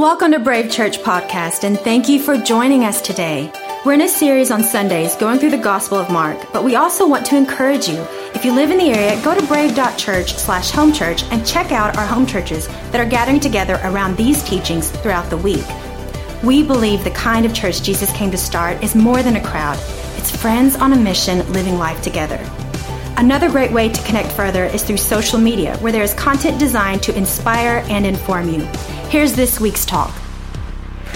Welcome to Brave Church Podcast, and thank you for joining us today. We're in a series on Sundays going through the Gospel of Mark, but we also want to encourage you. If you live in the area, go to brave.church slash home church and check out our home churches that are gathering together around these teachings throughout the week. We believe the kind of church Jesus came to start is more than a crowd. It's friends on a mission living life together. Another great way to connect further is through social media, where there is content designed to inspire and inform you. Here's this week's talk.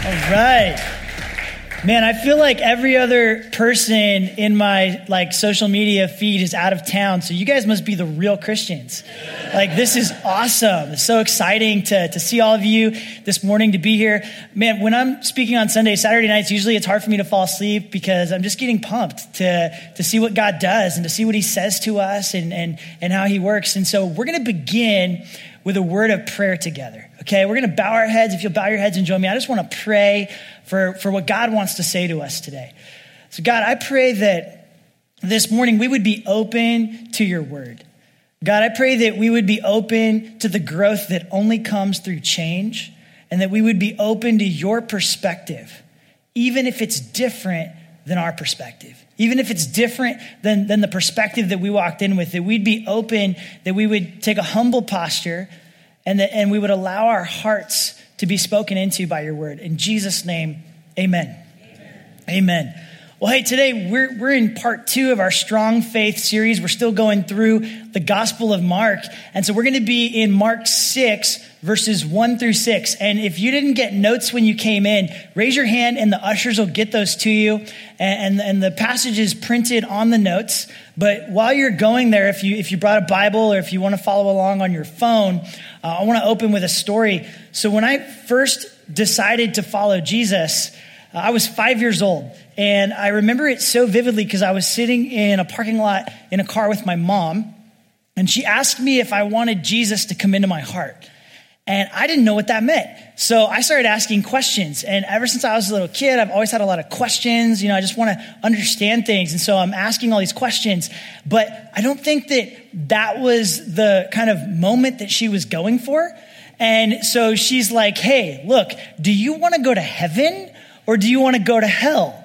All right. Man, I feel like every other person in my like social media feed is out of town. So you guys must be the real Christians. Like this is awesome. It's so exciting to, to see all of you this morning to be here. Man, when I'm speaking on Sunday, Saturday nights, usually it's hard for me to fall asleep because I'm just getting pumped to, to see what God does and to see what he says to us and, and, and how he works. And so we're going to begin with a word of prayer together. Okay, we're going to bow our heads. If you'll bow your heads and join me, I just want to pray for, for what God wants to say to us today. So, God, I pray that this morning we would be open to your word. God, I pray that we would be open to the growth that only comes through change and that we would be open to your perspective, even if it's different than our perspective. Even if it's different than, than the perspective that we walked in with, that we'd be open, that we would take a humble posture, and, that, and we would allow our hearts to be spoken into by your word. In Jesus' name, amen. Amen. amen. Well, hey, today we're, we're in part two of our Strong Faith series. We're still going through the Gospel of Mark. And so we're going to be in Mark 6, verses 1 through 6. And if you didn't get notes when you came in, raise your hand and the ushers will get those to you. And, and, and the passage is printed on the notes. But while you're going there, if you, if you brought a Bible or if you want to follow along on your phone, uh, I want to open with a story. So when I first decided to follow Jesus, uh, I was five years old. And I remember it so vividly because I was sitting in a parking lot in a car with my mom. And she asked me if I wanted Jesus to come into my heart. And I didn't know what that meant. So I started asking questions. And ever since I was a little kid, I've always had a lot of questions. You know, I just want to understand things. And so I'm asking all these questions. But I don't think that that was the kind of moment that she was going for. And so she's like, hey, look, do you want to go to heaven or do you want to go to hell?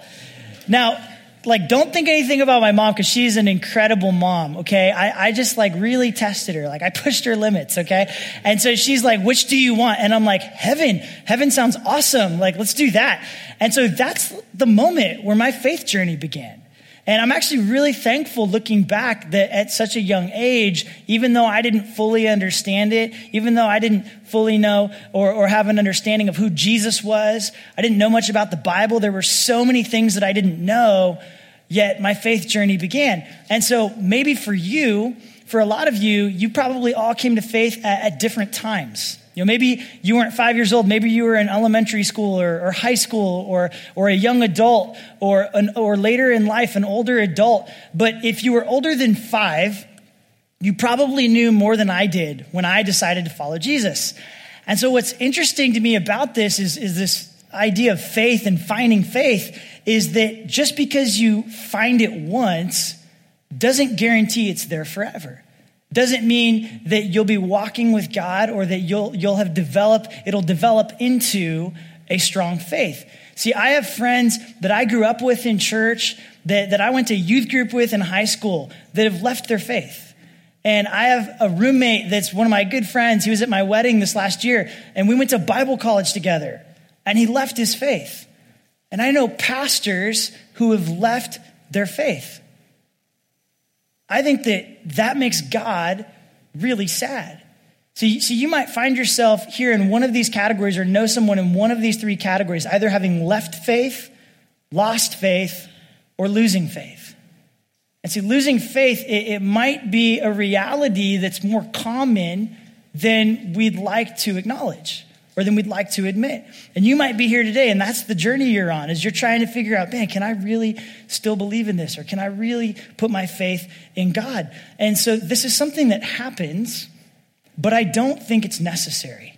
Now, like, don't think anything about my mom because she's an incredible mom, okay? I, I just like really tested her. Like, I pushed her limits, okay? And so she's like, which do you want? And I'm like, heaven. Heaven sounds awesome. Like, let's do that. And so that's the moment where my faith journey began. And I'm actually really thankful looking back that at such a young age, even though I didn't fully understand it, even though I didn't fully know or, or have an understanding of who Jesus was, I didn't know much about the Bible. There were so many things that I didn't know, yet my faith journey began. And so maybe for you, for a lot of you, you probably all came to faith at, at different times. You know, maybe you weren't five years old. Maybe you were in elementary school or, or high school or, or a young adult or, an, or later in life, an older adult. But if you were older than five, you probably knew more than I did when I decided to follow Jesus. And so what's interesting to me about this is, is this idea of faith and finding faith is that just because you find it once doesn't guarantee it's there forever doesn't mean that you'll be walking with God or that you'll, you'll have developed, it'll develop into a strong faith. See, I have friends that I grew up with in church, that, that I went to youth group with in high school, that have left their faith. And I have a roommate that's one of my good friends. He was at my wedding this last year, and we went to Bible college together, and he left his faith. And I know pastors who have left their faith. I think that that makes God really sad. So, so you might find yourself here in one of these categories or know someone in one of these three categories, either having left faith, lost faith, or losing faith. And see, losing faith, it, it might be a reality that's more common than we'd like to acknowledge or than we'd like to admit. And you might be here today, and that's the journey you're on, is you're trying to figure out, man, can I really still believe in this? Or can I really put my faith in God? And so this is something that happens, but I don't think it's necessary.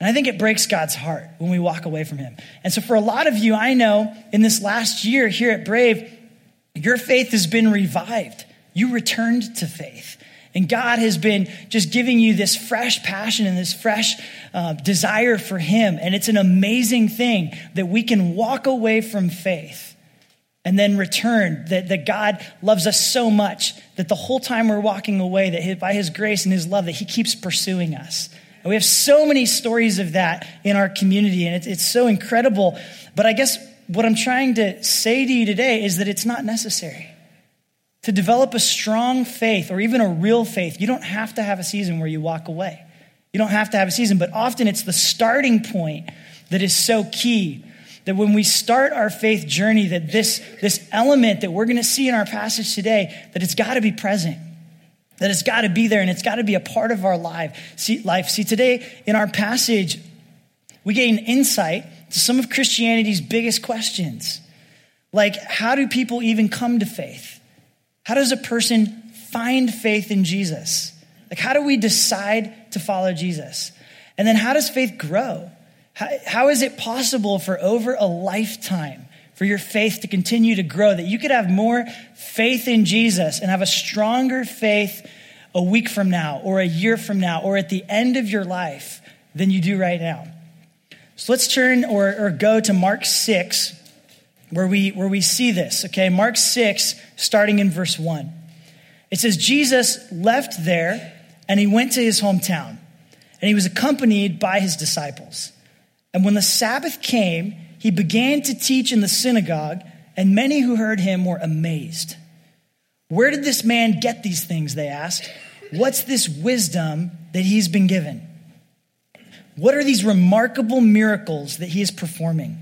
And I think it breaks God's heart when we walk away from Him. And so for a lot of you, I know in this last year here at Brave, your faith has been revived. You returned to faith. And God has been just giving you this fresh passion and this fresh uh, desire for Him. And it's an amazing thing that we can walk away from faith and then return, that, that God loves us so much that the whole time we're walking away, that by His grace and His love, that He keeps pursuing us. And we have so many stories of that in our community, and it's, it's so incredible. But I guess what I'm trying to say to you today is that it's not necessary. To develop a strong faith or even a real faith, you don't have to have a season where you walk away. You don't have to have a season, but often it's the starting point that is so key. That when we start our faith journey, that this, this element that we're going to see in our passage today, that it's got to be present that it's got to be there and it's got to be a part of our life. See, life. See, today in our passage, we gain insight to some of Christianity's biggest questions. Like, how do people even come to faith? How does a person find faith in Jesus? Like, how do we decide to follow Jesus? And then, how does faith grow? how, how is it possible for over a lifetime for your faith to continue to grow? That you could have more faith in Jesus and have a stronger faith a week from now, or a year from now, or at the end of your life than you do right now. So let's turn or, or go to Mark 6, where we, where we see this, okay? Mark 6, starting in verse 1. It says, Jesus left there and he went to his hometown, and he was accompanied by his disciples. And when the Sabbath came, he began to teach in the synagogue, and many who heard him were amazed. Where did this man get these things? They asked. What's this wisdom that he's been given? What are these remarkable miracles that he is performing?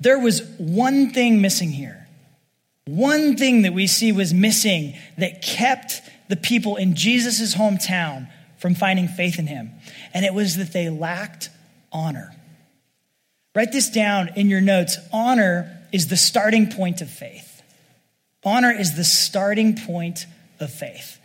There was one thing missing here. One thing that we see was missing that kept the people in Jesus' hometown from finding faith in him. And it was that they lacked honor. Write this down in your notes. Honor is the starting point of faith. Honor is the starting point of faith.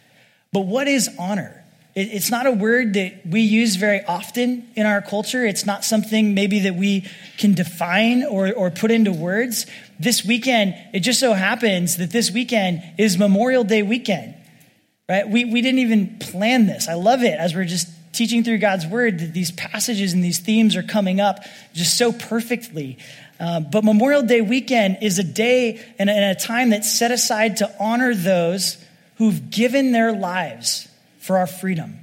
But what is honor? It's not a word that we use very often in our culture. It's not something maybe that we can define or, or put into words. This weekend, it just so happens that this weekend is Memorial Day weekend, right? We, we didn't even plan this. I love it as we're just teaching through God's word that these passages and these themes are coming up just so perfectly. Uh, but Memorial Day weekend is a day and a, and a time that's set aside to honor those who've given their lives for our freedom.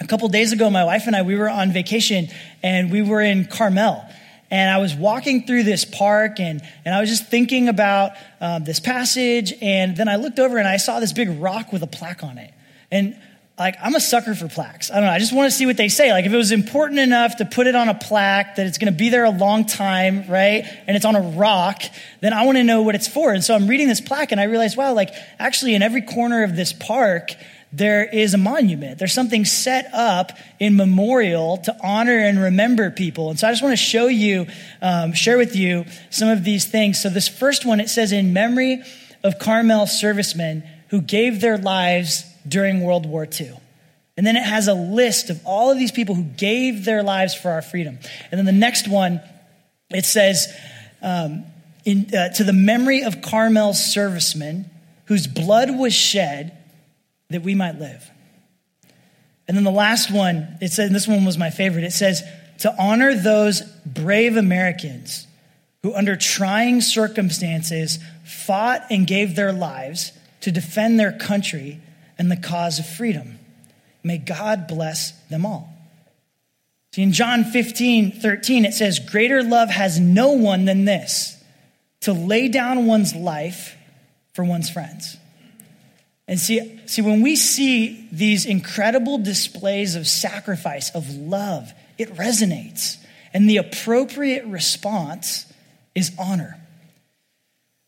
A couple days ago, my wife and I, we were on vacation and we were in Carmel. And I was walking through this park and, and I was just thinking about um, this passage. And then I looked over and I saw this big rock with a plaque on it. And like, I'm a sucker for plaques. I don't know. I just want to see what they say. Like, if it was important enough to put it on a plaque that it's going to be there a long time, right? And it's on a rock, then I want to know what it's for. And so I'm reading this plaque and I realized, wow, like, actually, in every corner of this park, there is a monument. There's something set up in memorial to honor and remember people. And so I just want to show you, um, share with you some of these things. So this first one, it says, in memory of Carmel servicemen who gave their lives during World War II. And then it has a list of all of these people who gave their lives for our freedom. And then the next one, it says, um, in, uh, to the memory of Carmel's servicemen whose blood was shed that we might live. And then the last one, it says, this one was my favorite. It says, to honor those brave Americans who, under trying circumstances, fought and gave their lives to defend their country and the cause of freedom. May God bless them all. See, in John 15, 13, it says, Greater love has no one than this, to lay down one's life for one's friends. And see, see, when we see these incredible displays of sacrifice, of love, it resonates. And the appropriate response is honor.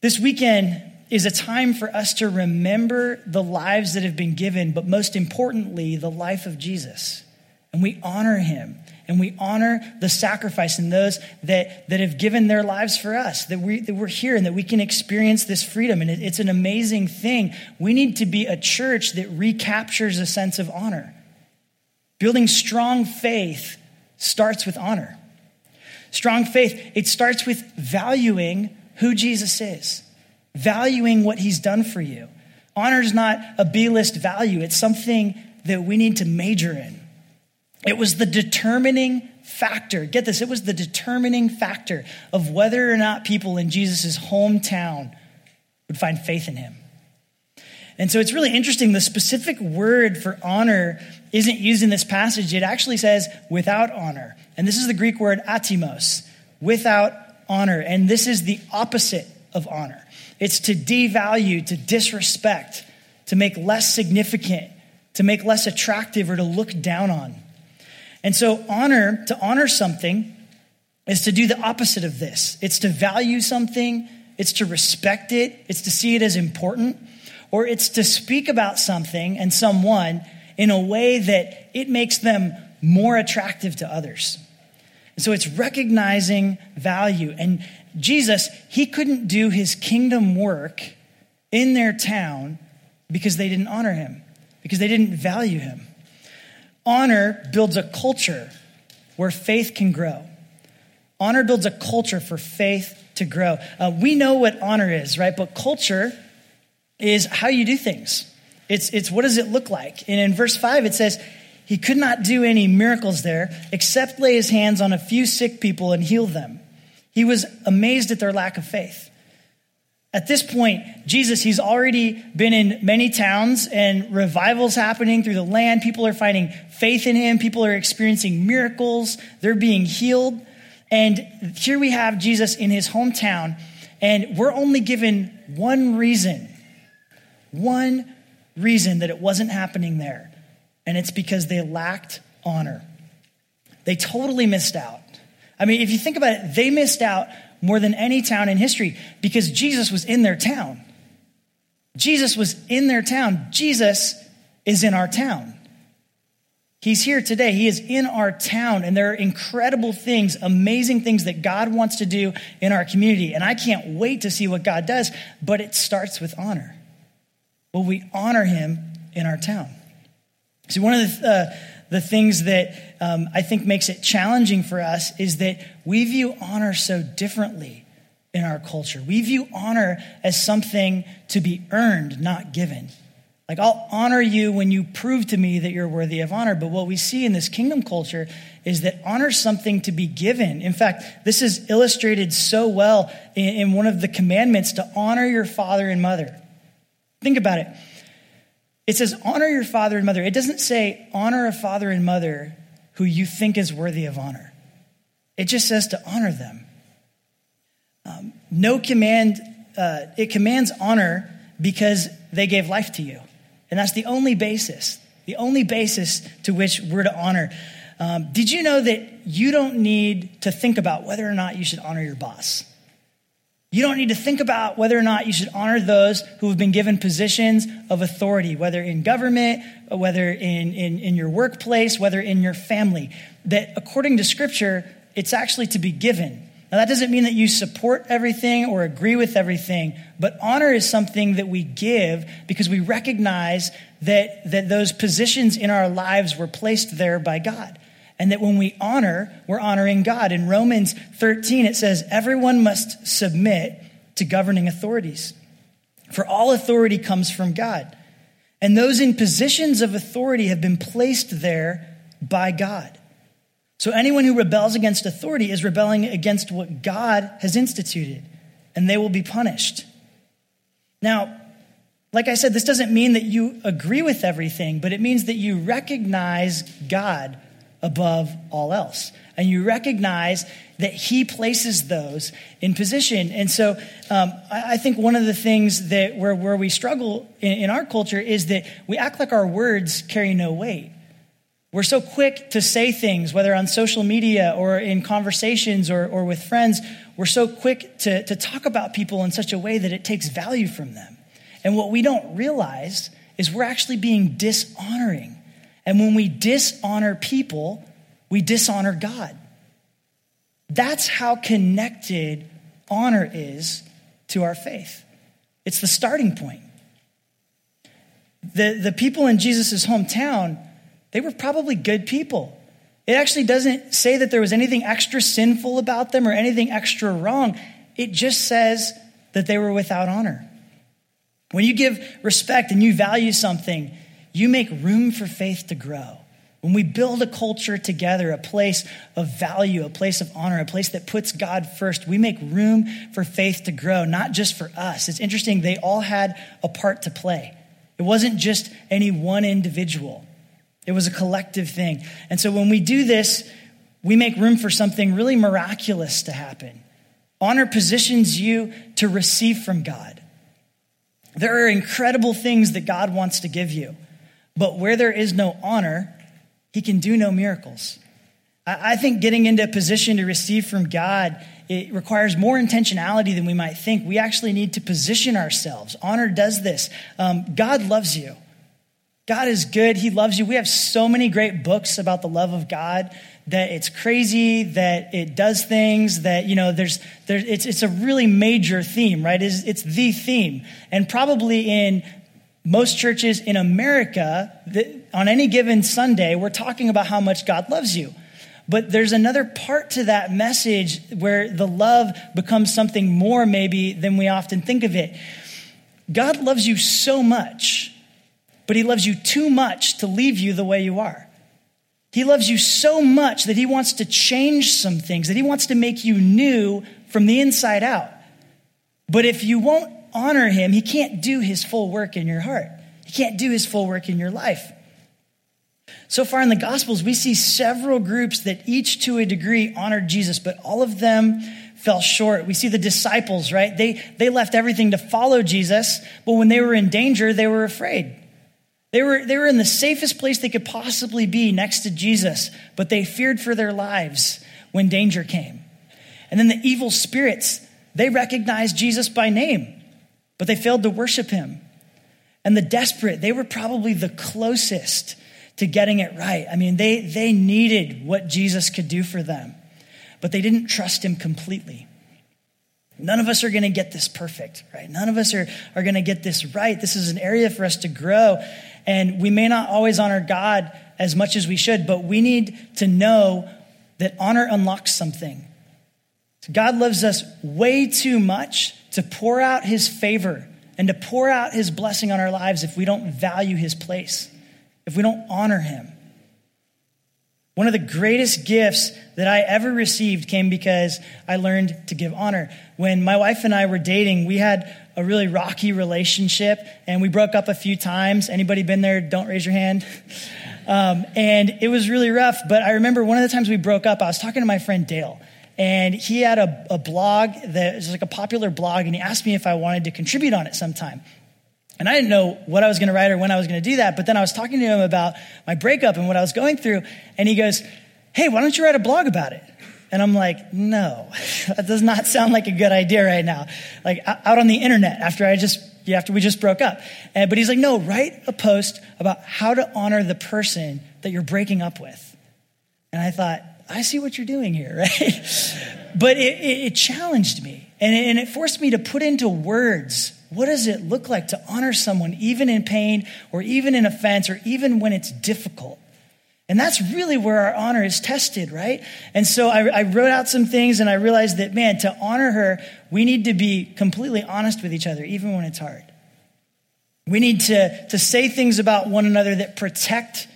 This weekend, is a time for us to remember the lives that have been given, but most importantly, the life of Jesus. And we honor him and we honor the sacrifice and those that, that have given their lives for us, that, we, that we're here and that we can experience this freedom. And it, it's an amazing thing. We need to be a church that recaptures a sense of honor. Building strong faith starts with honor. Strong faith, it starts with valuing who Jesus is, valuing what he's done for you. Honor is not a B list value, it's something that we need to major in. It was the determining factor. Get this, it was the determining factor of whether or not people in Jesus' hometown would find faith in him. And so it's really interesting. The specific word for honor isn't used in this passage. It actually says without honor. And this is the Greek word atimos, without honor. And this is the opposite of honor it's to devalue, to disrespect, to make less significant, to make less attractive, or to look down on. And so, honor, to honor something, is to do the opposite of this. It's to value something, it's to respect it, it's to see it as important, or it's to speak about something and someone in a way that it makes them more attractive to others. And so it's recognizing value. And Jesus, he couldn't do his kingdom work in their town because they didn't honor him, because they didn't value him. Honor builds a culture where faith can grow. Honor builds a culture for faith to grow. Uh, we know what honor is, right? But culture is how you do things. It's, it's what does it look like? And in verse 5, it says, He could not do any miracles there except lay his hands on a few sick people and heal them. He was amazed at their lack of faith. At this point, Jesus, he's already been in many towns and revivals happening through the land. People are finding faith in him. People are experiencing miracles. They're being healed. And here we have Jesus in his hometown, and we're only given one reason, one reason that it wasn't happening there. And it's because they lacked honor. They totally missed out. I mean, if you think about it, they missed out more than any town in history because Jesus was in their town. Jesus was in their town. Jesus is in our town. He's here today. He is in our town, and there are incredible things, amazing things that God wants to do in our community. And I can't wait to see what God does, but it starts with honor. Will we honor him in our town? See, one of the, uh, the things that um, I think makes it challenging for us is that we view honor so differently in our culture. We view honor as something to be earned, not given. Like, I'll honor you when you prove to me that you're worthy of honor. But what we see in this kingdom culture is that honor something to be given. In fact, this is illustrated so well in, in one of the commandments to honor your father and mother. Think about it. It says, honor your father and mother. It doesn't say, honor a father and mother who you think is worthy of honor. It just says to honor them. Um, no command, uh, it commands honor because they gave life to you. And that's the only basis, the only basis to which we're to honor. Um, did you know that you don't need to think about whether or not you should honor your boss? You don't need to think about whether or not you should honor those who have been given positions of authority, whether in government, whether in, in, in your workplace, whether in your family. That according to Scripture, it's actually to be given. Now, that doesn't mean that you support everything or agree with everything, but honor is something that we give because we recognize that, that those positions in our lives were placed there by God and that when we honor, we're honoring God. In Romans 13, it says, Everyone must submit to governing authorities, for all authority comes from God. And those in positions of authority have been placed there by God. So anyone who rebels against authority is rebelling against what God has instituted, and they will be punished. Now, like I said, this doesn't mean that you agree with everything, but it means that you recognize God above all else. And you recognize that he places those in position. And so um, I, I, think one of the things that where, where we struggle in, in our culture is that we act like our words carry no weight. We're so quick to say things, whether on social media or in conversations or, or with friends. We're so quick to, to talk about people in such a way that it takes value from them. And what we don't realize is we're actually being dishonoring. And when we dishonor people, we dishonor God. That's how connected honor is to our faith. It's the starting point. The, the people in Jesus' hometown, they were probably good people. It actually doesn't say that there was anything extra sinful about them or anything extra wrong. It just says that they were without honor. When you give respect and you value something, you make room for faith to grow. When we build a culture together, a place of value, a place of honor, a place that puts God first, we make room for faith to grow, not just for us. It's interesting, they all had a part to play. It wasn't just any one individual, it was a collective thing. And so when we do this, we make room for something really miraculous to happen. Honor positions you to receive from God. There are incredible things that God wants to give you, but where there is no honor, he can do no miracles. I think getting into a position to receive from God it requires more intentionality than we might think. We actually need to position ourselves. Honor does this. Um, God loves you. God is good. He loves you. We have so many great books about the love of God that it's crazy, that it does things, that, you know, there's, there, it's, it's a really major theme, right? It's, it's the theme. And probably in most churches in America, on any given Sunday, we're talking about how much God loves you. But there's another part to that message where the love becomes something more, maybe, than we often think of it. God loves you so much, but He loves you too much to leave you the way you are. He loves you so much that He wants to change some things, that He wants to make you new from the inside out. But if you won't honor him, he can't do his full work in your heart. He can't do his full work in your life. So far in the Gospels, we see several groups that each to a degree honored Jesus, but all of them fell short. We see the disciples, right? They, they left everything to follow Jesus, but when they were in danger, they were afraid. They were, they were in the safest place they could possibly be next to Jesus, but they feared for their lives when danger came. And then the evil spirits, they recognized Jesus by name but they failed to worship him. And the desperate, they were probably the closest to getting it right. I mean, they, they needed what Jesus could do for them, but they didn't trust him completely. None of us are going to get this perfect, right? None of us are, are going to get this right. This is an area for us to grow. And we may not always honor God as much as we should, but we need to know that honor unlocks something. God loves us way too much to pour out his favor and to pour out his blessing on our lives if we don't value his place, if we don't honor him. One of the greatest gifts that I ever received came because I learned to give honor. When my wife and I were dating, we had a really rocky relationship and we broke up a few times. Anybody been there? Don't raise your hand. Um, and it was really rough. But I remember one of the times we broke up, I was talking to my friend Dale and he had a, a blog that was like a popular blog, and he asked me if I wanted to contribute on it sometime. And I didn't know what I was going to write or when I was going to do that. But then I was talking to him about my breakup and what I was going through. And he goes, Hey, why don't you write a blog about it? And I'm like, No, that does not sound like a good idea right now. Like out on the internet after I just, after we just broke up. And, but he's like, No, write a post about how to honor the person that you're breaking up with. And I thought, I see what you're doing here, right? but it, it, it challenged me and it, and it forced me to put into words what does it look like to honor someone, even in pain or even in offense or even when it's difficult? And that's really where our honor is tested, right? And so I, I, wrote out some things and I realized that, man, to honor her, we need to be completely honest with each other, even when it's hard. We need to, to say things about one another that protect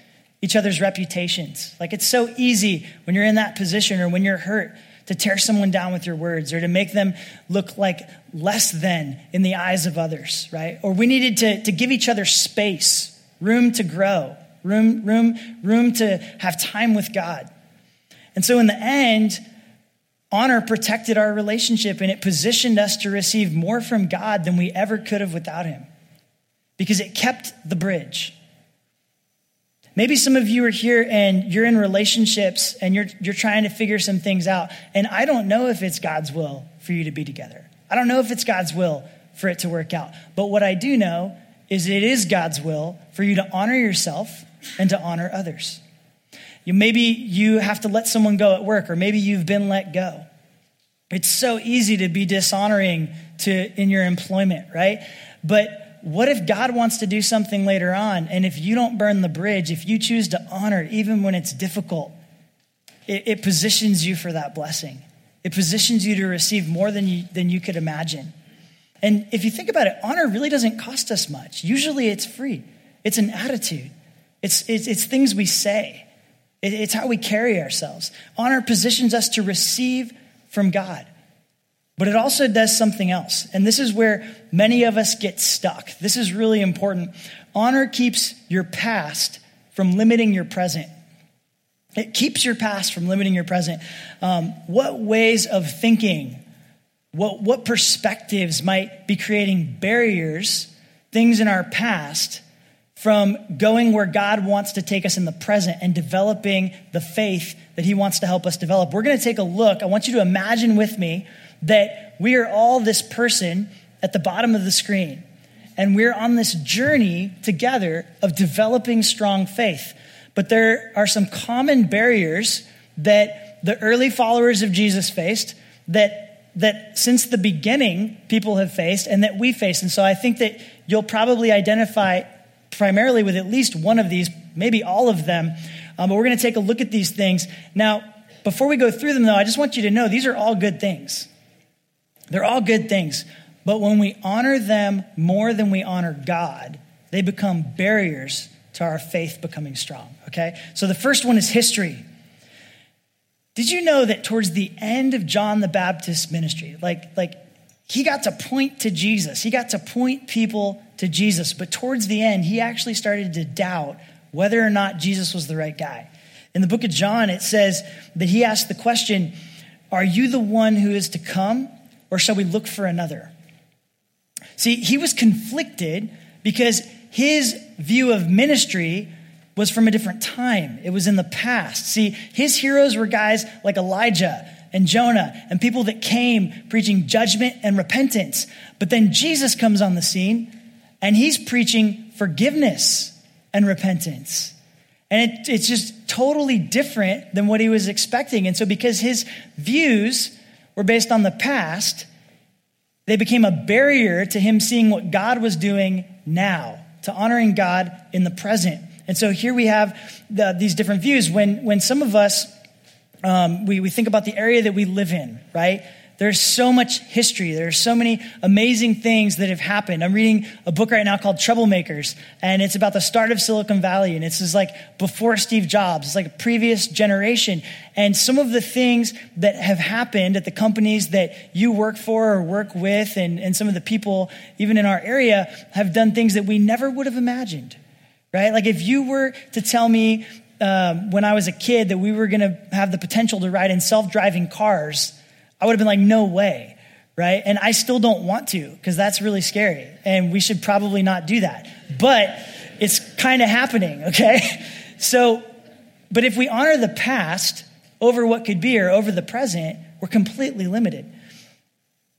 each other's reputations. Like it's so easy when you're in that position or when you're hurt to tear someone down with your words or to make them look like less than in the eyes of others, right? Or we needed to, to give each other space, room to grow, room, room, room to have time with God. And so in the end, honor protected our relationship and it positioned us to receive more from God than we ever could have without Him because it kept the bridge. Maybe some of you are here and you're in relationships and you're, you're trying to figure some things out. And I don't know if it's God's will for you to be together. I don't know if it's God's will for it to work out. But what I do know is it is God's will for you to honor yourself and to honor others. You, maybe you have to let someone go at work, or maybe you've been let go. It's so easy to be dishonoring to in your employment, right? But what if God wants to do something later on, and if you don't burn the bridge, if you choose to honor even when it's difficult, it, it positions you for that blessing. It positions you to receive more than you, than you could imagine. And if you think about it, honor really doesn't cost us much. Usually it's free, it's an attitude, it's, it's, it's things we say, it, it's how we carry ourselves. Honor positions us to receive from God. But it also does something else. And this is where many of us get stuck. This is really important. Honor keeps your past from limiting your present. It keeps your past from limiting your present. Um, what ways of thinking what, what perspectives might be creating barriers, things in our past, from going where God wants to take us in the present and developing the faith that He wants to help us develop. We're going to take a look. I want you to imagine with me that we are all this person at the bottom of the screen. And we're on this journey together of developing strong faith. But there are some common barriers that the early followers of Jesus faced that that since the beginning people have faced and that we face. And so I think that you'll probably identify primarily with at least one of these, maybe all of them. Um, but we're going to take a look at these things. Now, before we go through them, though, I just want you to know these are all good things. They're all good things. But when we honor them more than we honor God, they become barriers to our faith becoming strong. Okay? So the first one is history. Did you know that towards the end of John the Baptist's ministry, like, like he got to point to Jesus, he got to point people to Jesus, but towards the end, he actually started to doubt whether or not Jesus was the right guy. In the book of John, it says that he asked the question, Are you the one who is to come, or shall we look for another? See, he was conflicted because his view of ministry was from a different time. It was in the past. See, his heroes were guys like Elijah and Jonah and people that came preaching judgment and repentance. But then Jesus comes on the scene and he's preaching forgiveness and repentance. And it, it's just totally different than what he was expecting. And so, because his views were based on the past, they became a barrier to him seeing what God was doing now, to honoring God in the present. And so here we have the, these different views. When, when some of us, um, we, we think about the area that we live in, right? There's so much history. There's so many amazing things that have happened. I'm reading a book right now called Troublemakers, and it's about the start of Silicon Valley. And it's just like before Steve Jobs. It's like a previous generation. And some of the things that have happened at the companies that you work for or work with, and, and some of the people, even in our area, have done things that we never would have imagined right? Like if you were to tell me um, when I was a kid that we were going to have the potential to ride in self driving cars, I would have been like, no way, right? And I still don't want to because that's really scary. And we should probably not do that. But it's kind of happening, okay? So, but if we honor the past over what could be or over the present, we're completely limited.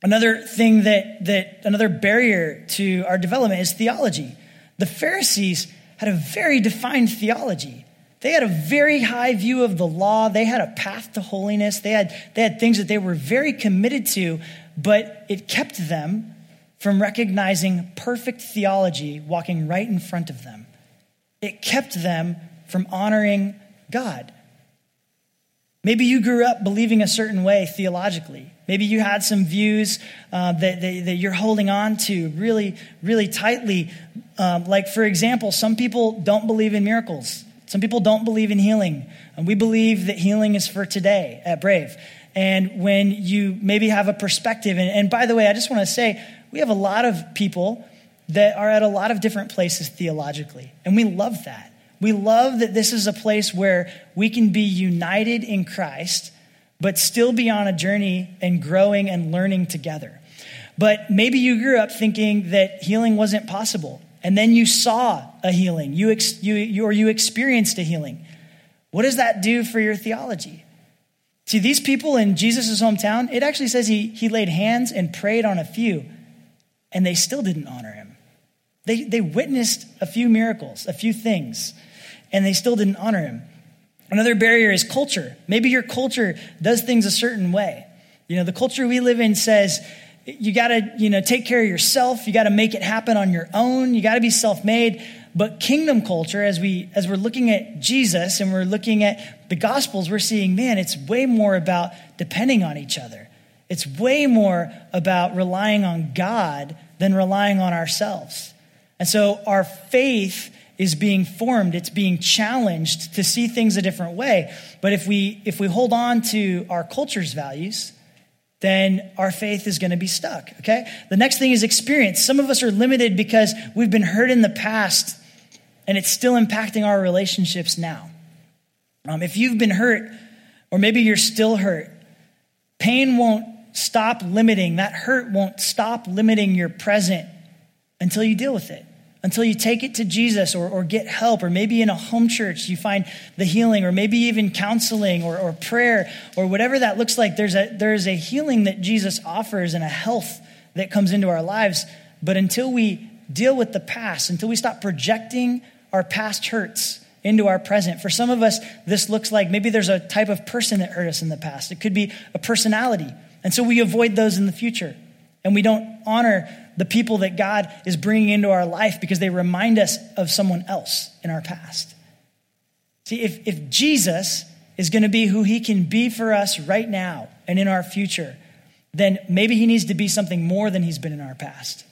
Another thing that, that another barrier to our development is theology. The Pharisees had a very defined theology. They had a very high view of the law. They had a path to holiness. They had, they had things that they were very committed to, but it kept them from recognizing perfect theology walking right in front of them. It kept them from honoring God. Maybe you grew up believing a certain way theologically. Maybe you had some views uh, that, that, that, you're holding on to really, really tightly. Um, like, for example, some people don't believe in miracles. Some people don't believe in healing. And we believe that healing is for today at Brave. And when you maybe have a perspective, and, and by the way, I just want to say, we have a lot of people that are at a lot of different places theologically. And we love that. We love that this is a place where we can be united in Christ, but still be on a journey and growing and learning together. But maybe you grew up thinking that healing wasn't possible. And then you saw a healing, you, ex, you, you, or you experienced a healing. What does that do for your theology? See, these people in Jesus' hometown, it actually says he, he laid hands and prayed on a few, and they still didn't honor him. They, they witnessed a few miracles, a few things, and they still didn't honor him. Another barrier is culture. Maybe your culture does things a certain way. You know, the culture we live in says you got to, you know, take care of yourself. You got to make it happen on your own. You got to be self-made. But kingdom culture, as we as we're looking at Jesus and we're looking at the Gospels, we're seeing, man, it's way more about depending on each other. It's way more about relying on God than relying on ourselves. And so our faith is being formed, it's being challenged to see things a different way. But if we if we hold on to our culture's values, then our faith is going to be stuck, okay? The next thing is experience. Some of us are limited because we've been hurt in the past and it's still impacting our relationships now. Um, if you've been hurt, or maybe you're still hurt, pain won't stop limiting, that hurt won't stop limiting your present until you deal with it, until you take it to Jesus or, or get help, or maybe in a home church you find the healing, or maybe even counseling or, or prayer, or whatever that looks like. There's a, there's a healing that Jesus offers and a health that comes into our lives. But until we deal with the past, until we stop projecting our past hurts into our present. For some of us, this looks like maybe there's a type of person that hurt us in the past. It could be a personality. And so we avoid those in the future. And we don't honor the people that God is bringing into our life because they remind us of someone else in our past. See, if, if Jesus is going to be who he can be for us right now and in our future, then maybe he needs to be something more than he's been in our past.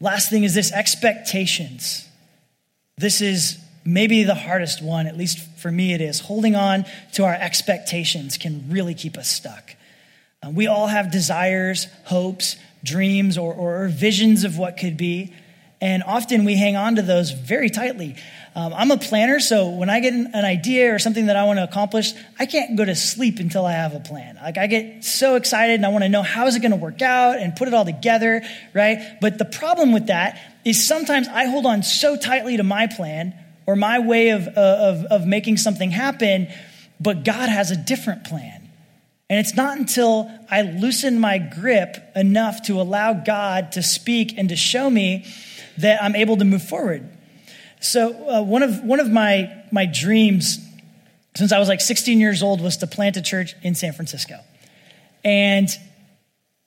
Last thing is this expectations. This is maybe the hardest one, at least for me it is. Holding on to our expectations can really keep us stuck. Uh, we all have desires, hopes, dreams, or, or visions of what could be. And often we hang on to those very tightly. Um, I'm a planner, so when I get an, an idea or something that I want to accomplish, I can't go to sleep until I have a plan. Like I get so excited and I want to know how is it going to work out and put it all together, right? But the problem with that is sometimes I hold on so tightly to my plan or my way of, of, of making something happen, but God has a different plan. And it's not until I loosen my grip enough to allow God to speak and to show me that I'm able to move forward. So uh, one of one of my my dreams since I was like 16 years old was to plant a church in San Francisco. And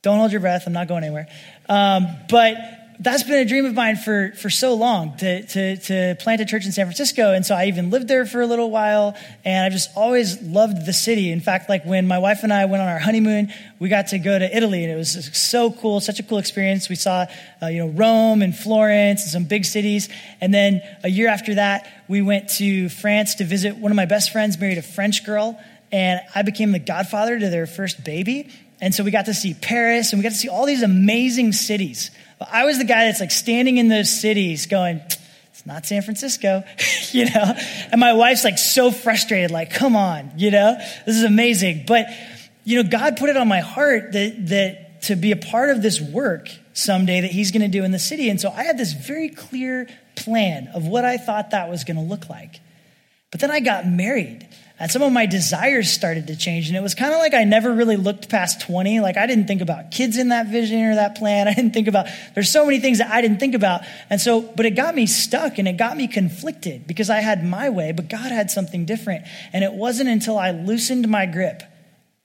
don't hold your breath. I'm not going anywhere. Um, but that's been a dream of mine for, for so long to, to, to plant a church in San Francisco. And so I even lived there for a little while. And I've just always loved the city. In fact, like when my wife and I went on our honeymoon, we got to go to Italy and it was so cool, such a cool experience. We saw, uh, you know, Rome and Florence and some big cities. And then a year after that, we went to France to visit one of my best friends married a French girl. And I became the godfather to their first baby. And so we got to see Paris and we got to see all these amazing cities. I was the guy that's like standing in those cities going, it's not San Francisco, you know? And my wife's like so frustrated, like, come on, you know? This is amazing. But, you know, God put it on my heart that, that to be a part of this work someday that he's going to do in the city. And so I had this very clear plan of what I thought that was going to look like. But then I got married and some of my desires started to change. And it was kind of like I never really looked past 20. Like I didn't think about kids in that vision or that plan. I didn't think about, there's so many things that I didn't think about. And so, but it got me stuck and it got me conflicted because I had my way, but God had something different. And it wasn't until I loosened my grip,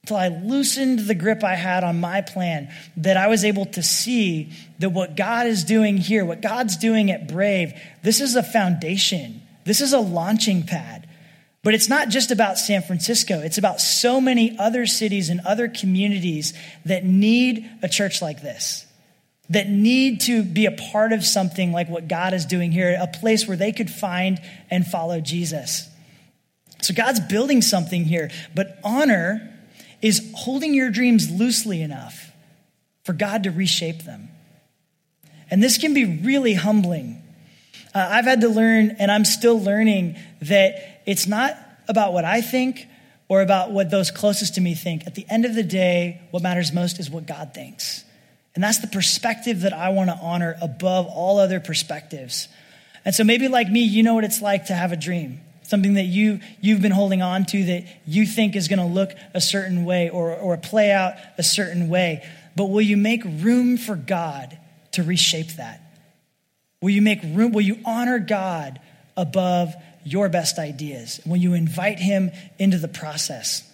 until I loosened the grip I had on my plan, that I was able to see that what God is doing here, what God's doing at Brave, this is a foundation. This is a launching pad. But it's not just about San Francisco, it's about so many other cities and other communities that need a church like this, that need to be a part of something like what God is doing here, a place where they could find and follow Jesus. So God's building something here, but honor is holding your dreams loosely enough for God to reshape them. And this can be really humbling. Uh, I've had to learn, and I'm still learning, that it's not about what I think or about what those closest to me think. At the end of the day, what matters most is what God thinks. And that's the perspective that I want to honor above all other perspectives. And so maybe like me, you know what it's like to have a dream, something that you, you've been holding on to that you think is going to look a certain way or, or play out a certain way. But will you make room for God to reshape that? Will you make room? Will you honor God above your best ideas? when you invite him into the process?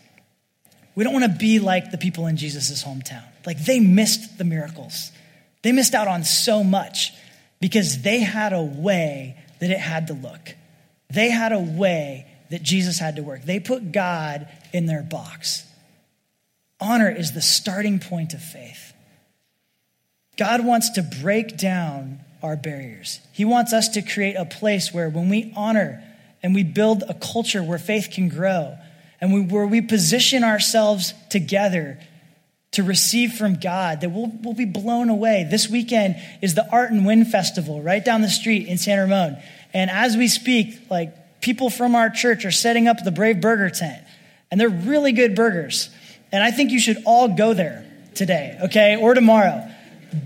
We don't want to be like the people in Jesus' hometown. Like they missed the miracles. They missed out on so much because they had a way that it had to look. They had a way that Jesus had to work. They put God in their box. Honor is the starting point of faith. God wants to break down our barriers. He wants us to create a place where when we honor and we build a culture where faith can grow and we, where we position ourselves together to receive from God, that we'll, we'll be blown away. This weekend is the Art and Wind Festival right down the street in San Ramon. And as we speak, like people from our church are setting up the Brave Burger tent. And they're really good burgers. And I think you should all go there today, okay, or tomorrow.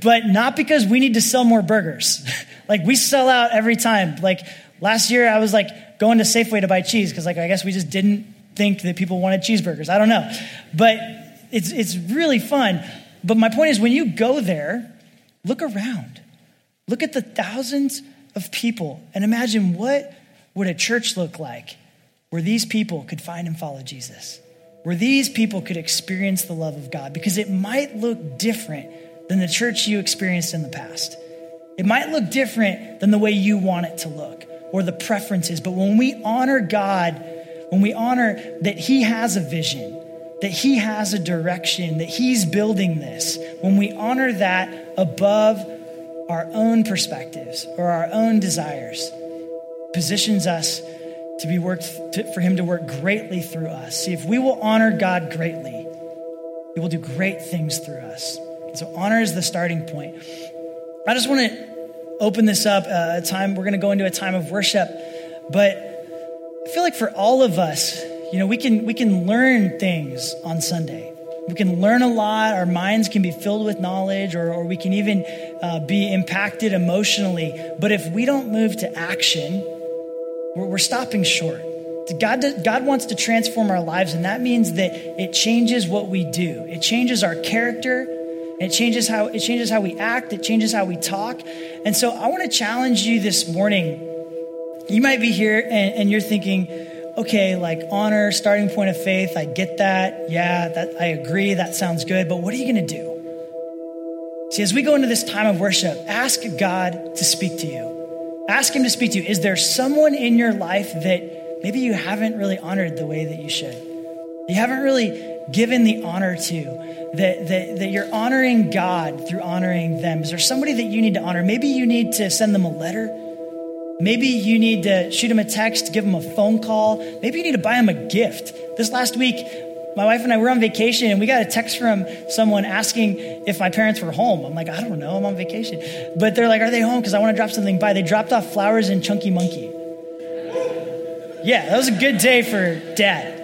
But not because we need to sell more burgers. like we sell out every time. Like last year, I was like going to Safeway to buy cheese because, like, I guess we just didn't think that people wanted cheeseburgers. I don't know. But it's, it's really fun. But my point is, when you go there, look around. Look at the thousands of people and imagine what would a church look like where these people could find and follow Jesus, where these people could experience the love of God, because it might look different than the church you experienced in the past. It might look different than the way you want it to look or the preferences, but when we honor God, when we honor that He has a vision, that He has a direction, that He's building this, when we honor that above our own perspectives or our own desires, positions us to be worked to, for Him to work greatly through us. See, if we will honor God greatly, He will do great things through us. So honor is the starting point. I just want to open this up uh, a time. We're going to go into a time of worship, but I feel like for all of us, you know, we can we can learn things on Sunday. We can learn a lot. Our minds can be filled with knowledge, or, or we can even uh, be impacted emotionally. But if we don't move to action, we're, we're stopping short. God, God wants to transform our lives, and that means that it changes what we do. It changes our character. It changes how it changes how we act. It changes how we talk. And so, I want to challenge you this morning. You might be here and, and you're thinking, okay, like honor, starting point of faith, I get that. Yeah, that I agree. That sounds good. But what are you going to do? See, as we go into this time of worship, ask God to speak to you. Ask Him to speak to you. Is there someone in your life that maybe you haven't really honored the way that you should? You haven't really given the honor to, that, that, that you're honoring God through honoring them. Is there somebody that you need to honor? Maybe you need to send them a letter. Maybe you need to shoot them a text, give them a phone call. Maybe you need to buy them a gift. This last week, my wife and I were on vacation and we got a text from someone asking if my parents were home. I'm like, I don't know, I'm on vacation. But they're like, Are they home? Because I want to drop something by. They dropped off flowers and Chunky Monkey. Yeah, that was a good day for dad.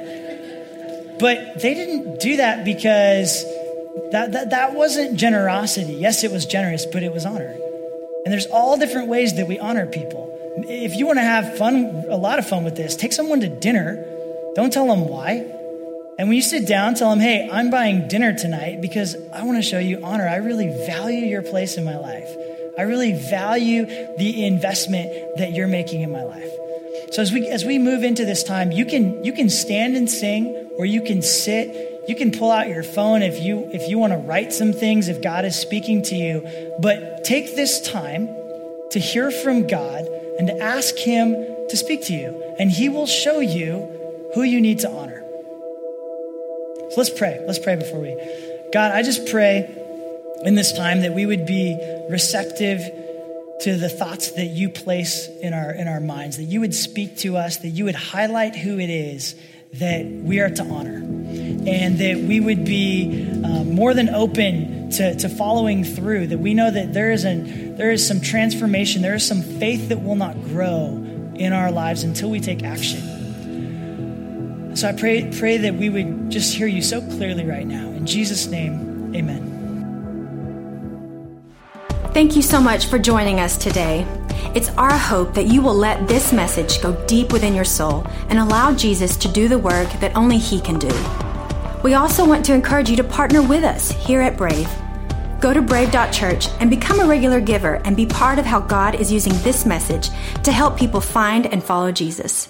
But they didn't do that because that, that, that wasn't generosity. Yes, it was generous, but it was honor. And there's all different ways that we honor people. If you want to have fun, a lot of fun with this, take someone to dinner. Don't tell them why. And when you sit down, tell them, hey, I'm buying dinner tonight because I want to show you honor. I really value your place in my life. I really value the investment that you're making in my life. So as we as we move into this time, you can you can stand and sing or you can sit. You can pull out your phone if you if you want to write some things if God is speaking to you, but take this time to hear from God and to ask Him to speak to you. And He will show you who you need to honor. So let's pray. Let's pray before we. God, I just pray in this time that we would be receptive to the thoughts that you place in our in our minds that you would speak to us that you would highlight who it is that we are to honor and that we would be uh, more than open to, to following through that we know that there is an there is some transformation, there is some faith that will not grow in our lives until we take action. So I pray, pray that we would just hear you so clearly right now. In Jesus' name, amen. Thank you so much for joining us today. It's our hope that you will let this message go deep within your soul and allow Jesus to do the work that only He can do. We also want to encourage you to partner with us here at Brave. Go to brave.church and become a regular giver and be part of how God is using this message to help people find and follow Jesus.